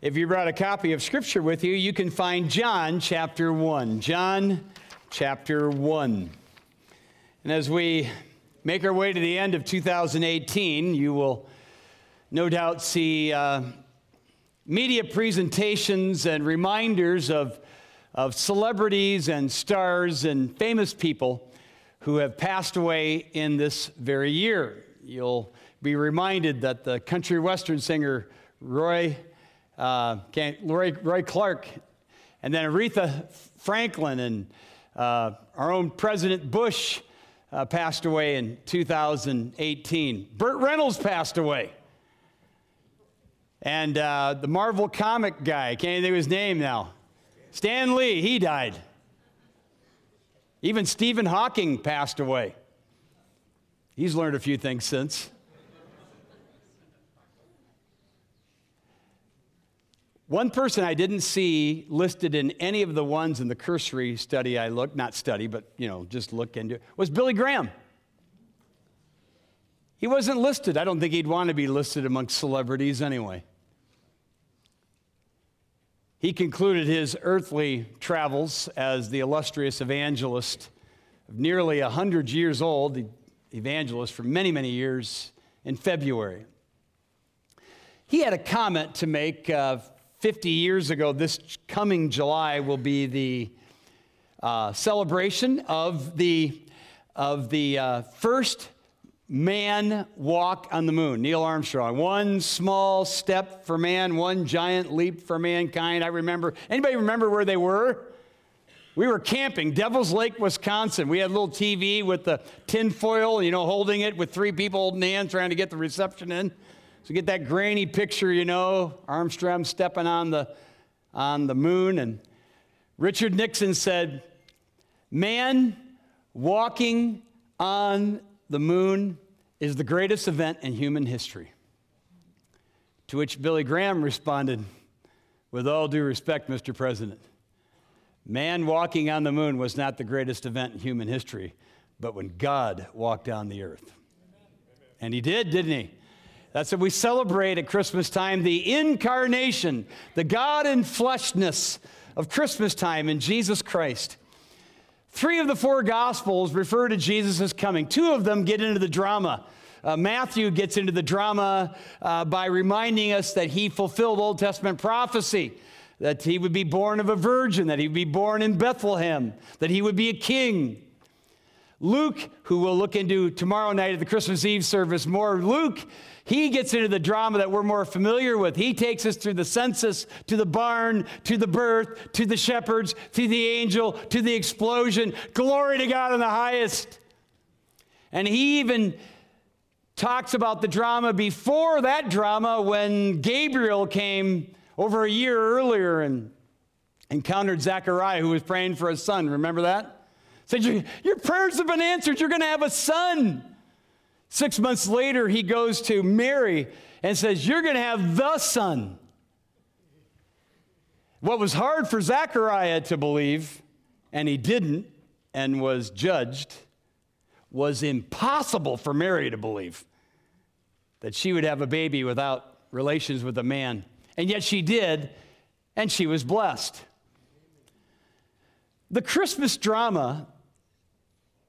If you brought a copy of Scripture with you, you can find John chapter 1. John chapter 1. And as we make our way to the end of 2018, you will no doubt see uh, media presentations and reminders of, of celebrities and stars and famous people who have passed away in this very year. You'll be reminded that the country western singer Roy uh, Roy Clark, and then Aretha Franklin, and uh, our own President Bush uh, passed away in 2018. Burt Reynolds passed away. And uh, the Marvel comic guy, can't think of his name now. Stan Lee, he died. Even Stephen Hawking passed away. He's learned a few things since. One person I didn't see listed in any of the ones in the cursory study I looked, not study, but you know, just look into, was Billy Graham. He wasn't listed. I don't think he'd want to be listed amongst celebrities anyway. He concluded his earthly travels as the illustrious evangelist of nearly 100 years old, evangelist for many, many years, in February. He had a comment to make uh, 50 years ago, this coming July will be the uh, celebration of the, of the uh, first man walk on the moon, Neil Armstrong. One small step for man, one giant leap for mankind. I remember, anybody remember where they were? We were camping, Devil's Lake, Wisconsin. We had a little TV with the tinfoil, you know, holding it with three people holding hands trying to get the reception in. So get that grainy picture, you know, Armstrong stepping on the, on the moon. And Richard Nixon said, Man walking on the moon is the greatest event in human history. To which Billy Graham responded, With all due respect, Mr. President, man walking on the moon was not the greatest event in human history, but when God walked on the earth. And he did, didn't he? That's what we celebrate at Christmas time the incarnation, the God in fleshness of Christmas time in Jesus Christ. Three of the four Gospels refer to Jesus' coming. Two of them get into the drama. Uh, Matthew gets into the drama uh, by reminding us that he fulfilled Old Testament prophecy, that he would be born of a virgin, that he would be born in Bethlehem, that he would be a king. Luke, who we'll look into tomorrow night at the Christmas Eve service more, Luke he gets into the drama that we're more familiar with. He takes us through the census, to the barn, to the birth, to the shepherds, to the angel, to the explosion. Glory to God in the highest. And he even talks about the drama before that drama when Gabriel came over a year earlier and encountered Zechariah, who was praying for a son. Remember that? Said, Your your prayers have been answered. You're going to have a son. Six months later, he goes to Mary and says, You're going to have the son. What was hard for Zechariah to believe, and he didn't, and was judged, was impossible for Mary to believe that she would have a baby without relations with a man. And yet she did, and she was blessed. The Christmas drama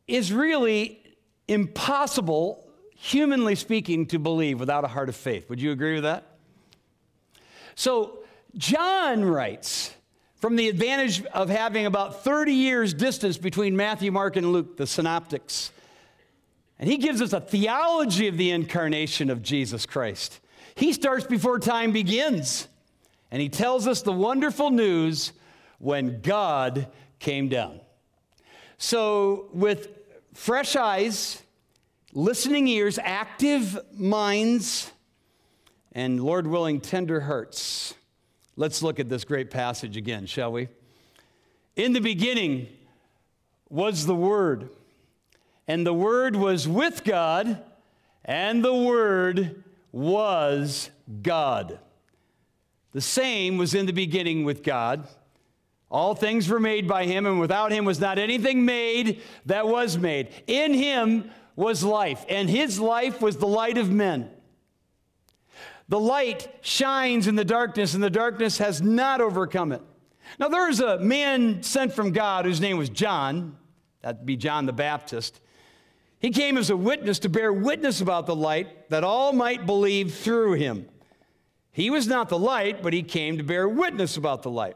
is really impossible humanly speaking, to believe without a heart of faith. Would you agree with that? So, John writes from the advantage of having about 30 years distance between Matthew, Mark, and Luke, the synoptics. And he gives us a theology of the incarnation of Jesus Christ. He starts before time begins, and he tells us the wonderful news when God came down. So, with fresh eyes, listening ears, active minds, and Lord willing, tender hearts. Let's look at this great passage again, shall we? In the beginning was the Word, and the Word was with God, and the Word was God. The same was in the beginning with God. All things were made by him, and without him was not anything made that was made. In him was life, and his life was the light of men. The light shines in the darkness, and the darkness has not overcome it. Now, there was a man sent from God whose name was John. That'd be John the Baptist. He came as a witness to bear witness about the light that all might believe through him. He was not the light, but he came to bear witness about the light.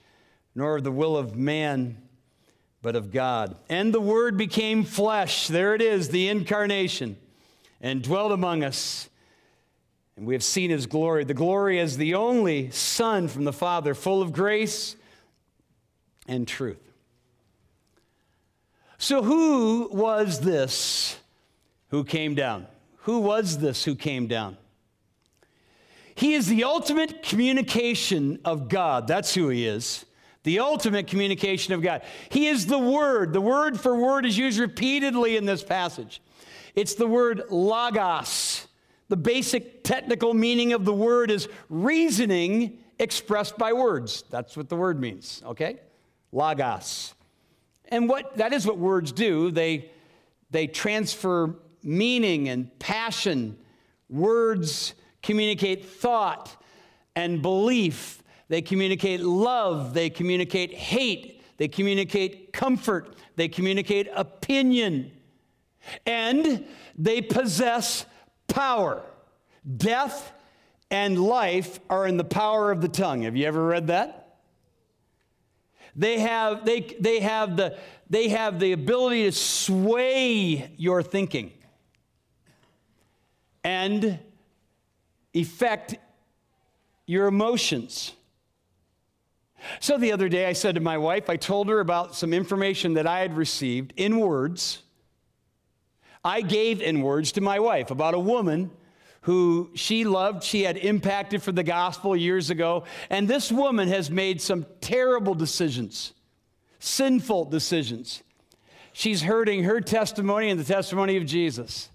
nor of the will of man, but of God. And the Word became flesh. There it is, the incarnation, and dwelt among us. And we have seen his glory. The glory as the only Son from the Father, full of grace and truth. So, who was this who came down? Who was this who came down? He is the ultimate communication of God. That's who he is. The ultimate communication of God. He is the Word. The word for word is used repeatedly in this passage. It's the word logos. The basic technical meaning of the word is reasoning expressed by words. That's what the word means, okay? Logos. And what that is what words do. They they transfer meaning and passion. Words communicate thought and belief. They communicate love. They communicate hate. They communicate comfort. They communicate opinion. And they possess power. Death and life are in the power of the tongue. Have you ever read that? They have, they, they have, the, they have the ability to sway your thinking and affect your emotions. So the other day, I said to my wife, I told her about some information that I had received in words. I gave in words to my wife about a woman who she loved, she had impacted for the gospel years ago. And this woman has made some terrible decisions, sinful decisions. She's hurting her testimony and the testimony of Jesus.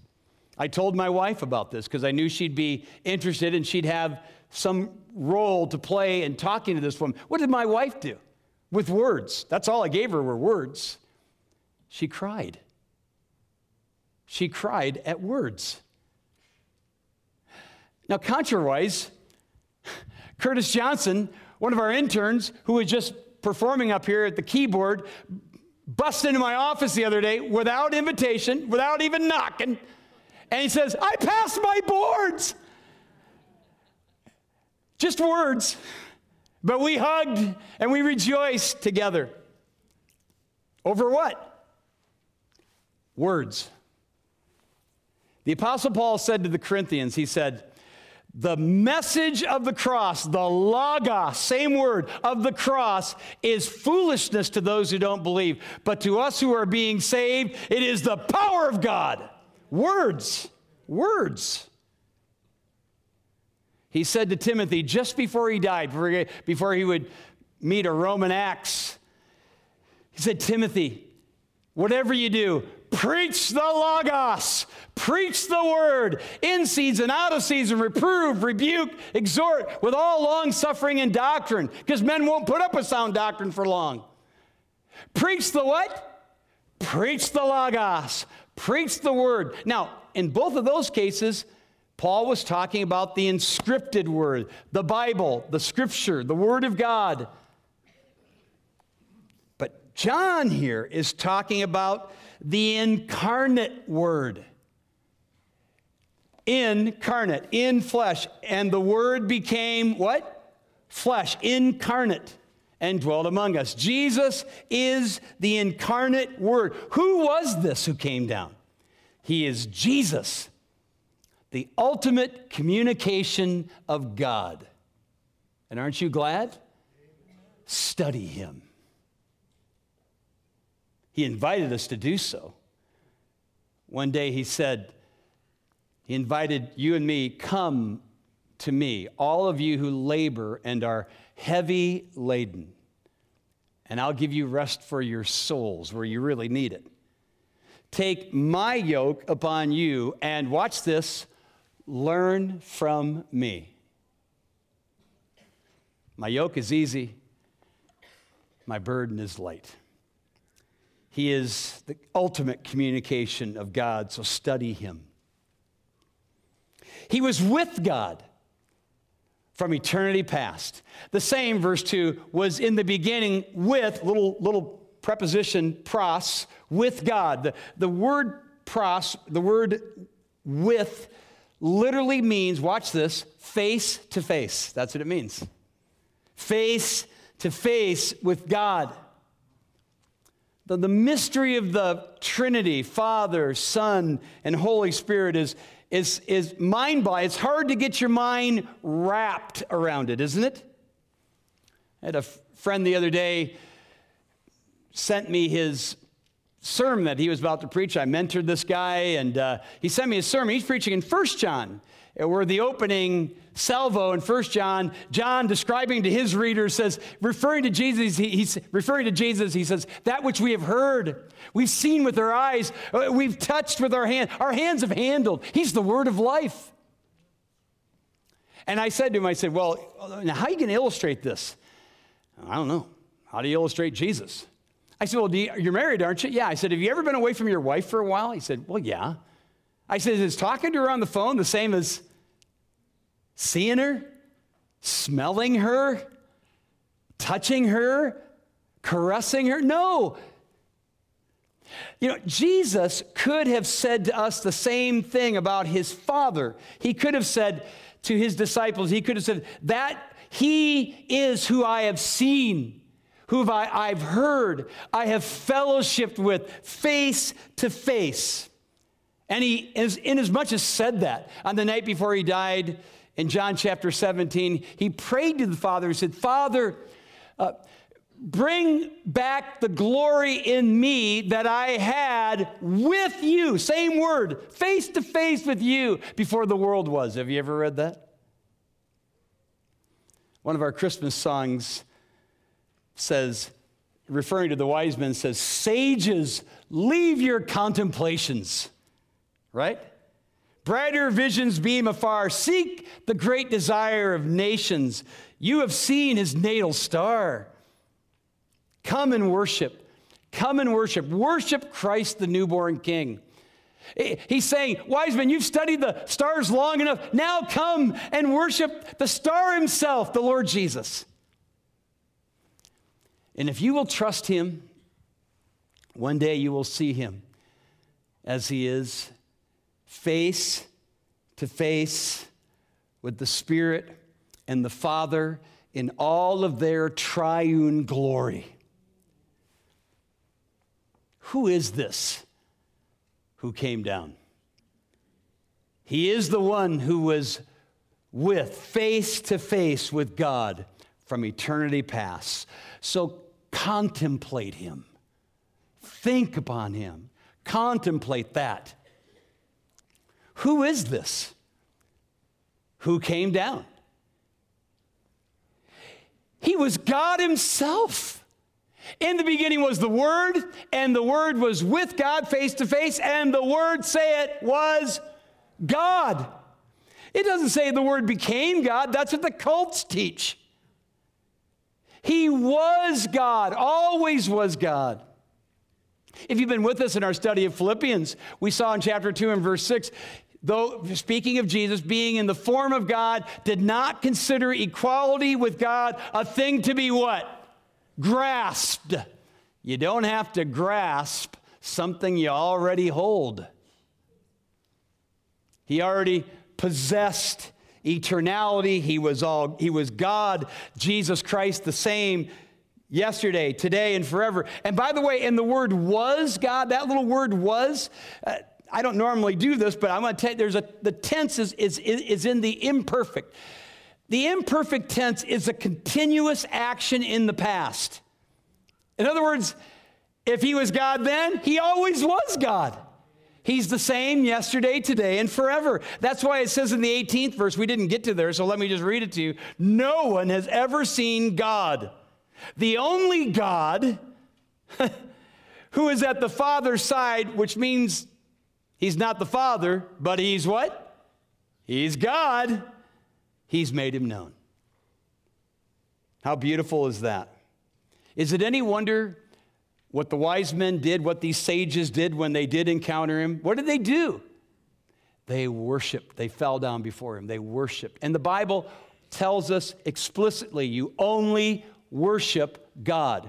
I told my wife about this because I knew she'd be interested and she'd have some role to play in talking to this woman. What did my wife do? With words. That's all I gave her were words. She cried. She cried at words. Now, contrariwise, Curtis Johnson, one of our interns who was just performing up here at the keyboard, busted into my office the other day without invitation, without even knocking, and he says, I passed my boards. Just words. But we hugged and we rejoiced together. Over what? Words. The Apostle Paul said to the Corinthians, he said, the message of the cross, the logos, same word, of the cross, is foolishness to those who don't believe. But to us who are being saved, it is the power of God. Words, words. He said to Timothy just before he died, before he would meet a Roman axe, he said, Timothy, whatever you do, preach the Logos, preach the word in season, out of season, reprove, rebuke, exhort with all long suffering and doctrine, because men won't put up with sound doctrine for long. Preach the what? Preach the Logos, preach the word. Now, in both of those cases, Paul was talking about the inscripted word, the Bible, the scripture, the word of God. But John here is talking about the incarnate word. Incarnate, in flesh. And the word became what? Flesh, incarnate, and dwelt among us. Jesus is the incarnate word. Who was this who came down? He is Jesus, the ultimate communication of God. And aren't you glad? Study him. He invited us to do so. One day he said, He invited you and me, come to me, all of you who labor and are heavy laden, and I'll give you rest for your souls where you really need it. Take my yoke upon you, and watch this learn from me. My yoke is easy, my burden is light. He is the ultimate communication of God, so study him. He was with God from eternity past. The same, verse 2, was in the beginning with, little, little preposition, pros, with God. The, the word pros, the word with, literally means, watch this, face to face. That's what it means. Face to face with God. The, the mystery of the Trinity, Father, Son, and Holy Spirit is is, is mind by. It's hard to get your mind wrapped around it, isn't it? I had a f- friend the other day sent me his sermon that he was about to preach. I mentored this guy, and uh, he sent me a sermon. He's preaching in First John, where the opening salvo in First John, John describing to his readers says, referring to Jesus, he, he's referring to Jesus, he says, that which we have heard, we've seen with our eyes, uh, we've touched with our hand, our hands have handled. He's the word of life. And I said to him, I said, well, now how are you going to illustrate this? I don't know. How do you illustrate Jesus? I said, well, you, you're married, aren't you? Yeah. I said, have you ever been away from your wife for a while? He said, well, yeah. I said, is talking to her on the phone the same as seeing her, smelling her, touching her, caressing her? No. You know, Jesus could have said to us the same thing about his Father. He could have said to his disciples, he could have said, That he is who I have seen, who I, I've heard, I have fellowshipped with face to face. And he, in as much as said that on the night before he died in John chapter 17, he prayed to the Father. He said, Father, uh, bring back the glory in me that I had with you. Same word, face to face with you before the world was. Have you ever read that? One of our Christmas songs says, referring to the wise men, says, Sages, leave your contemplations right? Brighter visions beam afar. Seek the great desire of nations. You have seen his natal star. Come and worship. Come and worship. Worship Christ, the newborn King. He's saying, Wise men, you've studied the stars long enough. Now come and worship the star himself, the Lord Jesus. And if you will trust him, one day you will see him as he is face to face with the Spirit and the Father in all of their triune glory. Who is this who came down? He is the one who was with, face to face with God from eternity past. So contemplate him, think upon him, contemplate that. Who is this? Who came down? He was God Himself. In the beginning was the Word, and the Word was with God face to face, and the Word, say it, was God. It doesn't say the Word became God, that's what the cults teach. He was God, always was God. If you've been with us in our study of Philippians, we saw in chapter 2 and verse 6, though speaking of Jesus being in the form of God, did not consider equality with God a thing to be what? Grasped. You don't have to grasp something you already hold. He already possessed eternality. He was all he was God, Jesus Christ the same yesterday, today and forever. And by the way, in the word was God, that little word was uh, I don't normally do this, but I'm going to tell you, there's a, the tense is, is, is in the imperfect. The imperfect tense is a continuous action in the past. In other words, if he was God then, he always was God. He's the same yesterday, today, and forever. That's why it says in the 18th verse, we didn't get to there, so let me just read it to you. No one has ever seen God. The only God who is at the Father's side, which means he's not the Father, but he's what? He's God. He's made him known. How beautiful is that? Is it any wonder what the wise men did, what these sages did when they did encounter him? What did they do? They worshiped. They fell down before him. They worshiped. And the Bible tells us explicitly you only worship God.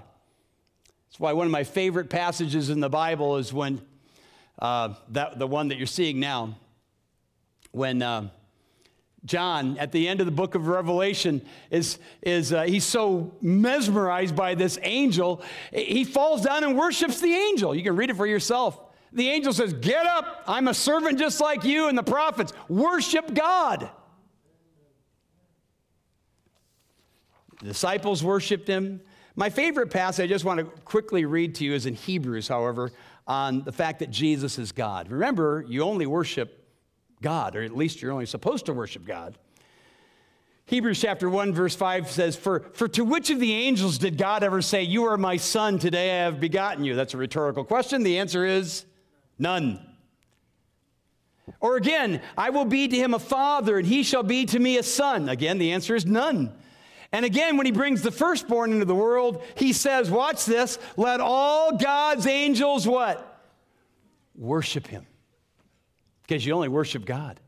That's why one of my favorite passages in the Bible is when uh, that, the one that you're seeing now, when uh, John, at the end of the book of Revelation, is, is uh, he's so mesmerized by this angel, he falls down and worships the angel. You can read it for yourself. The angel says, Get up, I'm a servant just like you and the prophets. Worship God. The disciples worshiped him. My favorite passage I just want to quickly read to you is in Hebrews, however, on the fact that Jesus is God. Remember, you only worship God, or at least you're only supposed to worship God. Hebrews chapter 1, verse 5 says, for, for to which of the angels did God ever say, You are my son, today I have begotten you? That's a rhetorical question. The answer is none. Or again, I will be to him a father, and he shall be to me a son. Again, the answer is none. And again, when he brings the firstborn into the world, he says, Watch this, let all God's angels what? Worship him because you only worship God.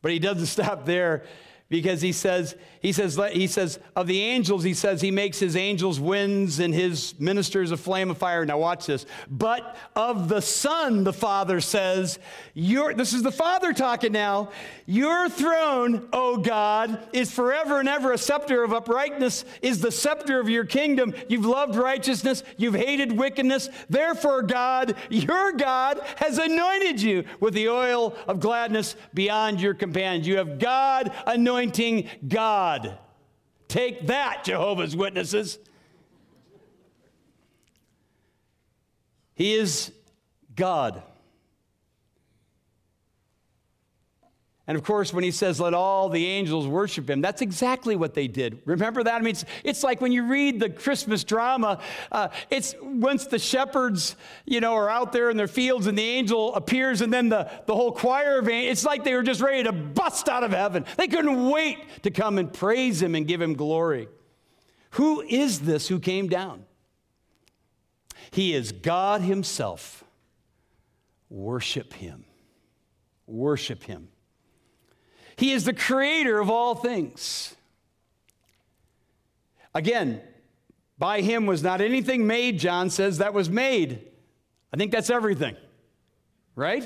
But he doesn't stop there because he says, he says, he says, of the angels, he says he makes his angels winds and his ministers a flame of fire. Now watch this. But of the Son, the Father says, your, this is the Father talking now, your throne, O God, is forever and ever a scepter of uprightness, is the scepter of your kingdom. You've loved righteousness, you've hated wickedness. Therefore, God, your God, has anointed you with the oil of gladness beyond your companions. You have God anointing God. Take that, Jehovah's Witnesses. He is God. And of course, when he says, let all the angels worship him, that's exactly what they did. Remember that? I mean, it's, it's like when you read the Christmas drama, uh, it's once the shepherds, you know, are out there in their fields and the angel appears and then the, the whole choir of angels, it's like they were just ready to bust out of heaven. They couldn't wait to come and praise him and give him glory. Who is this who came down? He is God himself. Worship him. Worship him. He is the creator of all things. Again, by him was not anything made, John says, that was made. I think that's everything, right?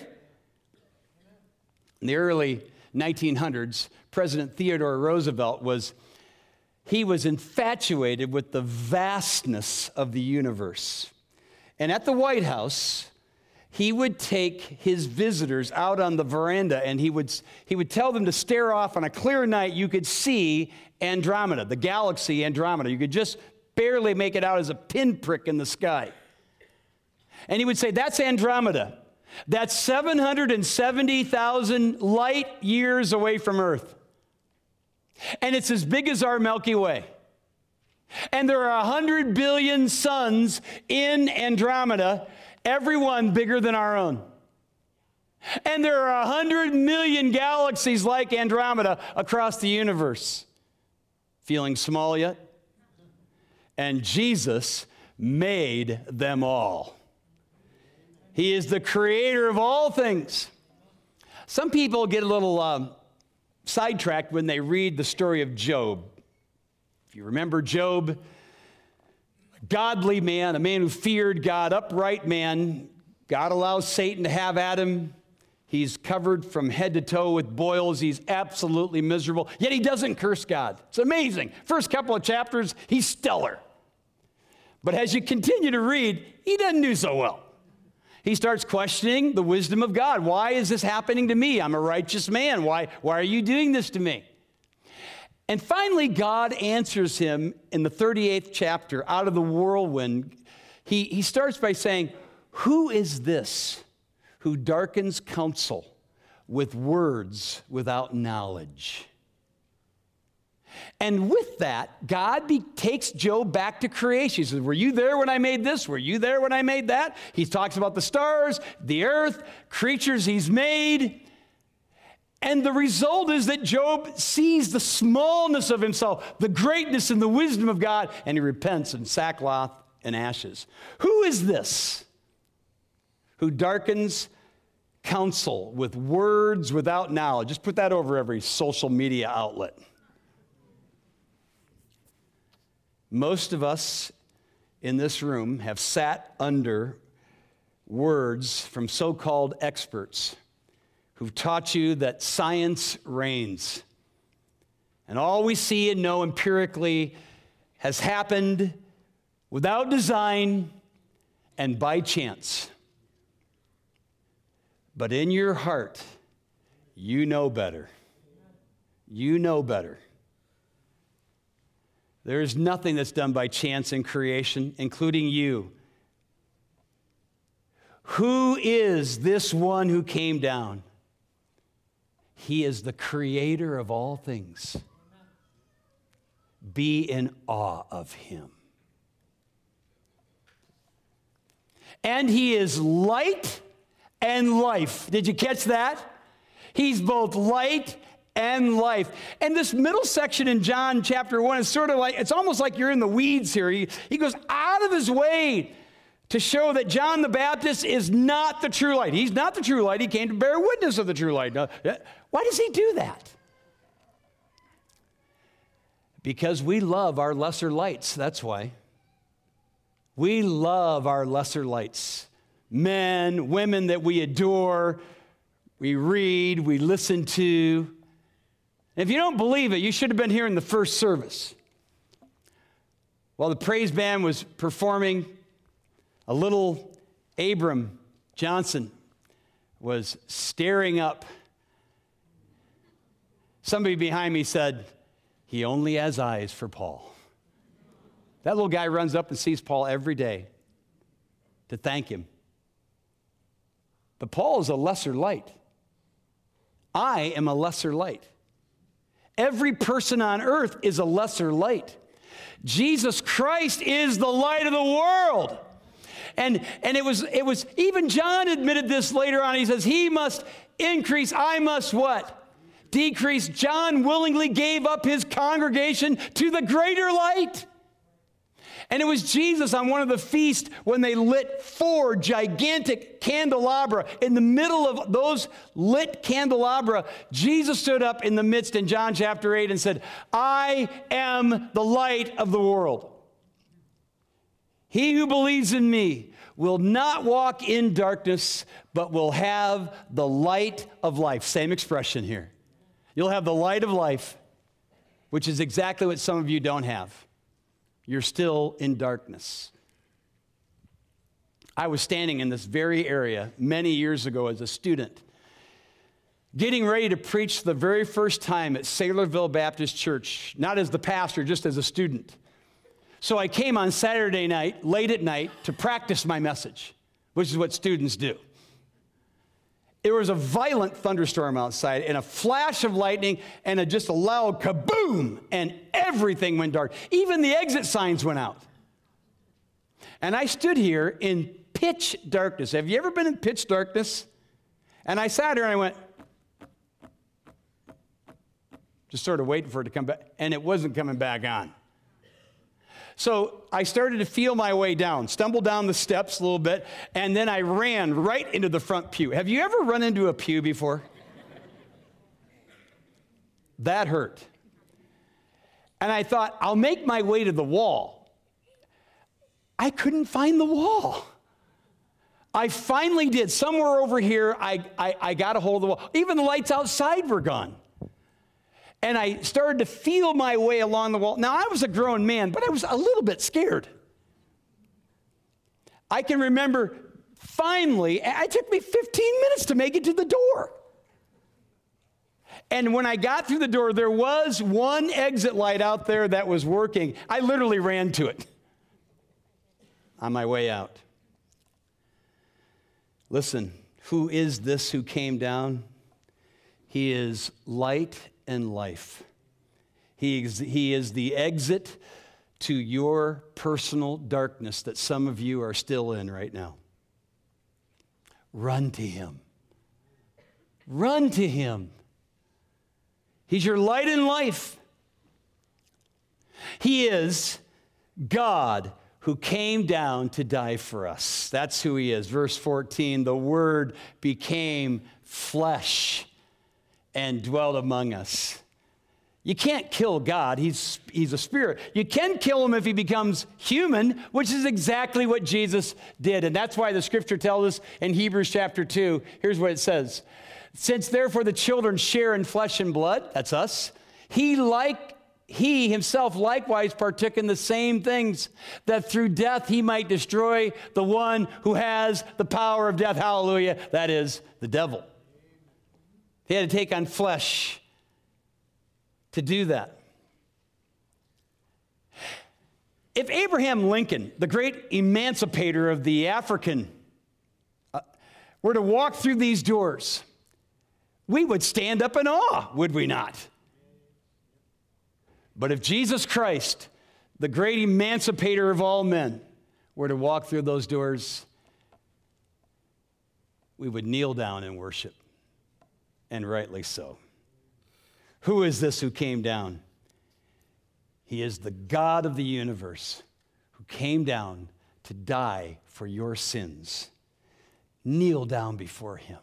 In the early 1900s, President Theodore Roosevelt was he was infatuated with the vastness of the universe. And at the White House, he would take his visitors out on the veranda and he would, he would tell them to stare off on a clear night. You could see Andromeda, the galaxy Andromeda. You could just barely make it out as a pinprick in the sky. And he would say, That's Andromeda. That's 770,000 light years away from Earth. And it's as big as our Milky Way. And there are 100 billion suns in Andromeda, everyone bigger than our own. And there are 100 million galaxies like Andromeda across the universe. Feeling small yet? And Jesus made them all. He is the creator of all things. Some people get a little um, sidetracked when they read the story of Job. If you remember Job, godly man, a man who feared God, upright man. God allows Satan to have Adam. He's covered from head to toe with boils. He's absolutely miserable. Yet he doesn't curse God. It's amazing. First couple of chapters, he's stellar. But as you continue to read, he doesn't do so well. He starts questioning the wisdom of God. Why is this happening to me? I'm a righteous man. Why, why are you doing this to me? And finally, God answers him in the 38th chapter out of the whirlwind. He, he starts by saying, Who is this who darkens counsel with words without knowledge. And with that, God be, takes Job back to creation. He says, Were you there when I made this? Were you there when I made that? He talks about the stars, the earth, creatures he's made. And the result is that Job sees the smallness of himself, the greatness and the wisdom of God, and he repents in sackcloth and ashes. Who is this who darkens counsel with words without knowledge? Just put that over every social media outlet. Most of us in this room have sat under words from so called experts who've taught you that science reigns. And all we see and know empirically has happened without design and by chance. But in your heart, you know better. You know better. There is nothing that's done by chance in creation, including you. Who is this one who came down? He is the creator of all things. Be in awe of him. And he is light and life. Did you catch that? He's both light and life. And this middle section in John chapter 1 is sort of like, it's almost like you're in the weeds here. He, he goes out of his way to show that John the Baptist is not the true light. He's not the true light. He came to bear witness of the true light. Why does he do that? Because we love our lesser lights. That's why. We love our lesser lights. Men, women that we adore, we read, we listen to. If you don't believe it, you should have been here in the first service. While the praise band was performing, a little Abram Johnson was staring up. Somebody behind me said, He only has eyes for Paul. That little guy runs up and sees Paul every day to thank him. But Paul is a lesser light. I am a lesser light. Every person on earth is a lesser light. Jesus Christ is the light of the world. And, and it, was, it was, even John admitted this later on. He says, He must increase, I must what? Decrease. John willingly gave up his congregation to the greater light. And it was Jesus on one of the feasts when they lit four gigantic candelabra. In the middle of those lit candelabra, Jesus stood up in the midst in John chapter 8 and said, I am the light of the world. He who believes in me will not walk in darkness, but will have the light of life. Same expression here. You'll have the light of life, which is exactly what some of you don't have you're still in darkness. I was standing in this very area many years ago as a student, getting ready to preach the very first time at Saylorville Baptist Church, not as the pastor, just as a student. So I came on Saturday night, late at night, to practice my message, which is what students do. There was a violent thunderstorm outside and a flash of lightning and a, just a loud kaboom, and everything went dark. Even the exit signs went out. And I stood here in pitch darkness. Have you ever been in pitch darkness? And I sat here and I went, just sort of waiting for it to come back, and it wasn't coming back on. So I started to feel my way down, stumbled down the steps a little bit, and then I ran right into the front pew. Have you ever run into a pew before? that hurt. And I thought, I'll make my way to the wall. I couldn't find the wall. I finally did. Somewhere over here, I, I, I got a hold of the wall. Even the lights outside were gone and I started to feel my way along the wall. Now, I was a grown man, but I was a little bit scared. I can remember finally, it took me 15 minutes to make it to the door. And when I got through the door, there was one exit light out there that was working. I literally ran to it on my way out. Listen, Who is this who came down? He is light and life. He is, he is the exit to your personal darkness that some of you are still in right now. Run to him. Run to him. He's your light and life. He is God who came down to die for us. That's who he is. Verse 14 the Word became flesh and dwelt among us. You can't kill God. He's, he's a spirit. You can kill him if he becomes human, which is exactly what Jesus did. And that's why the scripture tells us in Hebrews chapter 2 here's what it says Since therefore the children share in flesh and blood, that's us, he like he himself likewise partook in the same things, that through death he might destroy the one who has the power of death. Hallelujah. That is the devil. He had to take on flesh to do that. If Abraham Lincoln, the great emancipator of the African, uh, were to walk through these doors, we would stand up in awe, would we not? But if Jesus Christ, the great emancipator of all men, were to walk through those doors, we would kneel down and worship, and rightly so. Who is this who came down? He is the God of the universe who came down to die for your sins. Kneel down before him.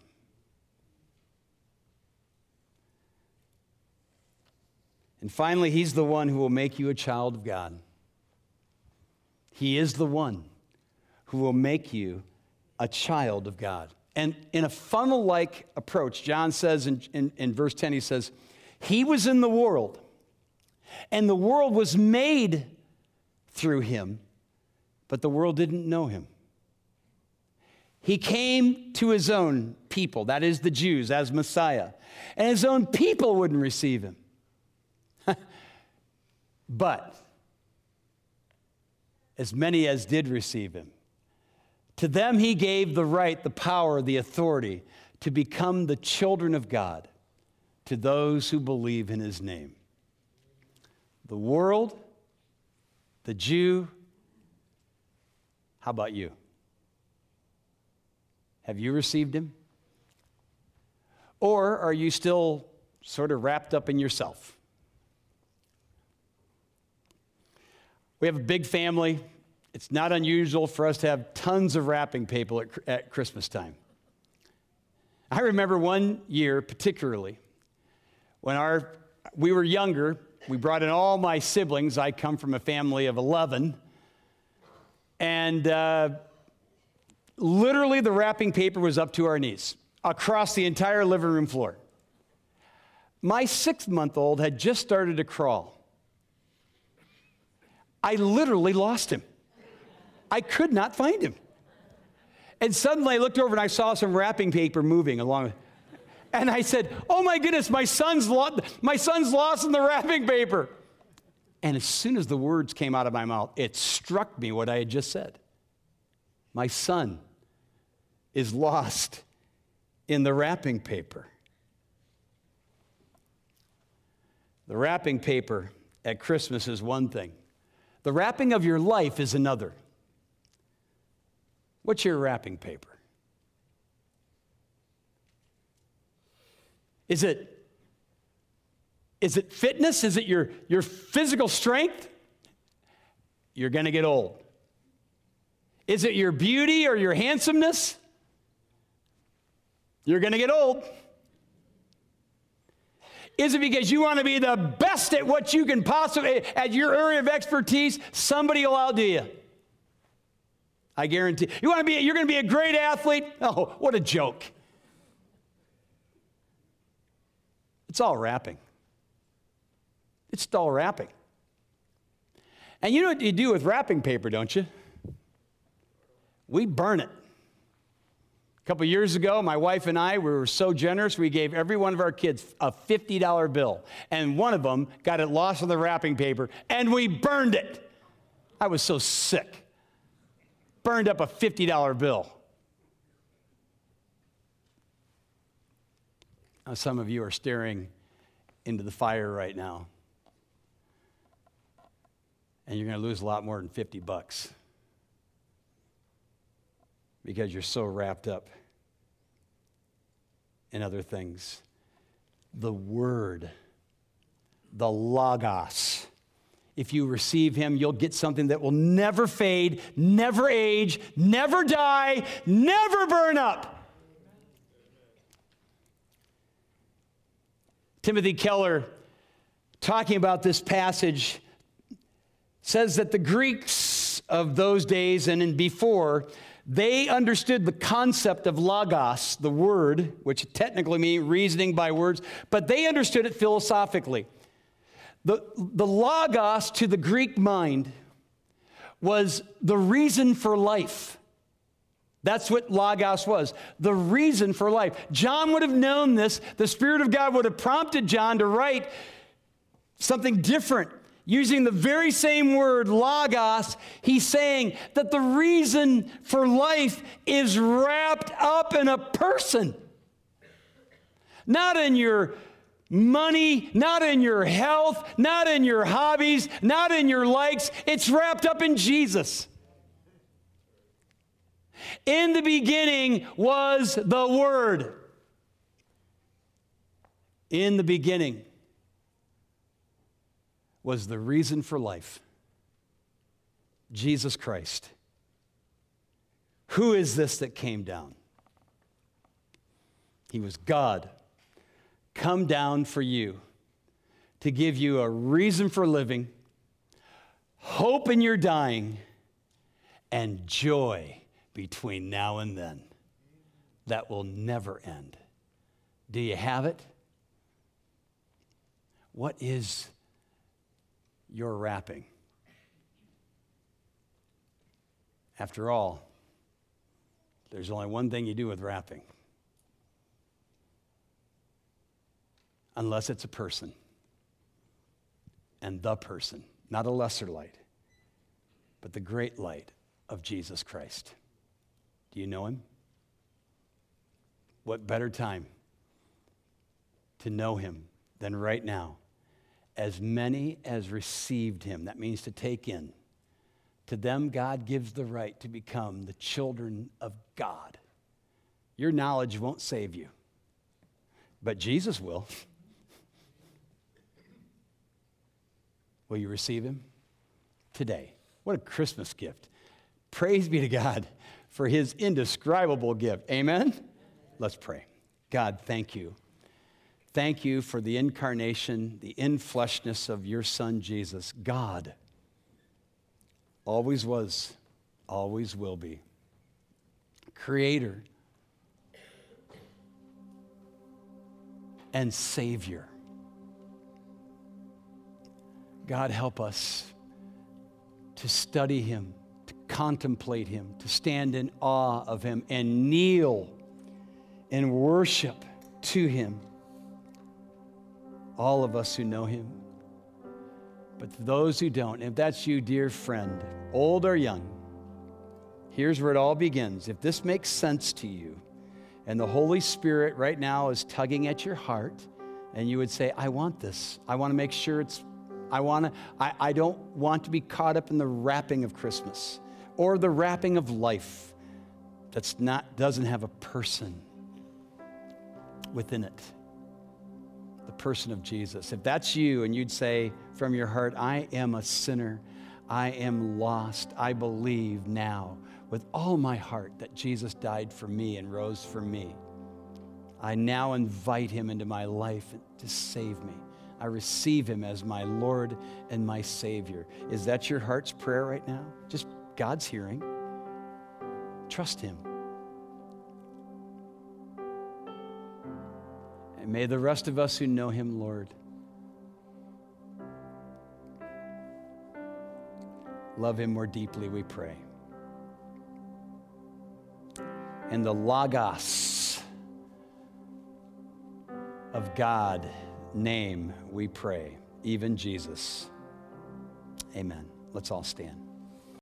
And finally, he's the one who will make you a child of God. He is the one who will make you a child of God. And in a funnel like approach, John says in, in, in verse 10, he says, he was in the world, and the world was made through him, but the world didn't know him. He came to his own people, that is the Jews, as Messiah, and his own people wouldn't receive him. but as many as did receive him, to them he gave the right, the power, the authority to become the children of God to those who believe in his name. The world, the Jew, how about you? Have you received him? Or are you still sort of wrapped up in yourself? We have a big family. It's not unusual for us to have tons of wrapping paper at, at Christmas time. I remember one year particularly when our, we were younger, we brought in all my siblings. I come from a family of 11. And uh, literally, the wrapping paper was up to our knees across the entire living room floor. My six month old had just started to crawl. I literally lost him. I could not find him. And suddenly I looked over and I saw some wrapping paper moving along. And I said, Oh my goodness, my son's, lo- my son's lost in the wrapping paper. And as soon as the words came out of my mouth, it struck me what I had just said. My son is lost in the wrapping paper. The wrapping paper at Christmas is one thing, the wrapping of your life is another. What's your wrapping paper? Is it, is it fitness? Is it your, your physical strength? You're going to get old. Is it your beauty or your handsomeness? You're going to get old. Is it because you want to be the best at what you can possibly, at your area of expertise? Somebody will outdo you. I guarantee. You want to be, you're going to be a great athlete? Oh, what a joke. It's all wrapping. It's all wrapping. And you know what you do with wrapping paper, don't you? We burn it. A couple years ago, my wife and I we were so generous, we gave every one of our kids a $50 bill. And one of them got it lost in the wrapping paper, and we burned it. I was so sick. Burned up a $50 bill. Now, some of you are staring into the fire right now, and you're going to lose a lot more than 50 bucks because you're so wrapped up in other things. The Word, the Logos. If you receive Him, you'll get something that will never fade, never age, never die, never burn up. Timothy Keller, talking about this passage, says that the Greeks of those days and in before, they understood the concept of logos, the word, which technically means reasoning by words, but they understood it philosophically. The, the logos to the Greek mind was the reason for life. That's what Logos was, the reason for life. John would have known this. The Spirit of God would have prompted John to write something different. Using the very same word, Logos, he's saying that the reason for life is wrapped up in a person. Not in your money, not in your health, not in your hobbies, not in your likes. It's wrapped up in Jesus. In the beginning was the Word. In the beginning was the reason for life Jesus Christ. Who is this that came down? He was God, come down for you to give you a reason for living, hope in your dying, and joy between now and then that will never end. Do you have it? What is your wrapping? After all, there's only one thing you do with wrapping. Unless it's a person. And the person, not a lesser light, but the great light of Jesus Christ. Do you know him? What better time to know him than right now? As many as received him, that means to take in, to them God gives the right to become the children of God. Your knowledge won't save you, but Jesus will. will you receive him? Today. What a Christmas gift. Praise be to God for his indescribable gift. Amen? Let's pray. God, thank you. Thank you for the incarnation, the infleshness of your son Jesus. God always was, always will be. Creator and Savior. God, help us to study Him to contemplate him, to stand in awe of him, and kneel and worship to him. All of us who know him. But those who don't, if that's you, dear friend, old or young, here's where it all begins. If this makes sense to you, and the Holy Spirit right now is tugging at your heart, and you would say, I want this. I want to make sure it's, I want to, I, I don't want to be caught up in the wrapping of Christmas or the wrapping of life that's not doesn't have a person within it. The person of jesus. If that's you and you'd say from your heart i am a sinner. I am lost. I believe now with all my heart that jesus died for me and rose for me. I now invite him into my life to save me I receive him as my Lord and my Savior. Is that your heart's prayer right now? Just God's hearing. Trust Him. And may the rest of us who know Him, Lord, love Him more deeply, we pray. In the Logos of God name we pray, even Jesus. Amen. Let's all stand.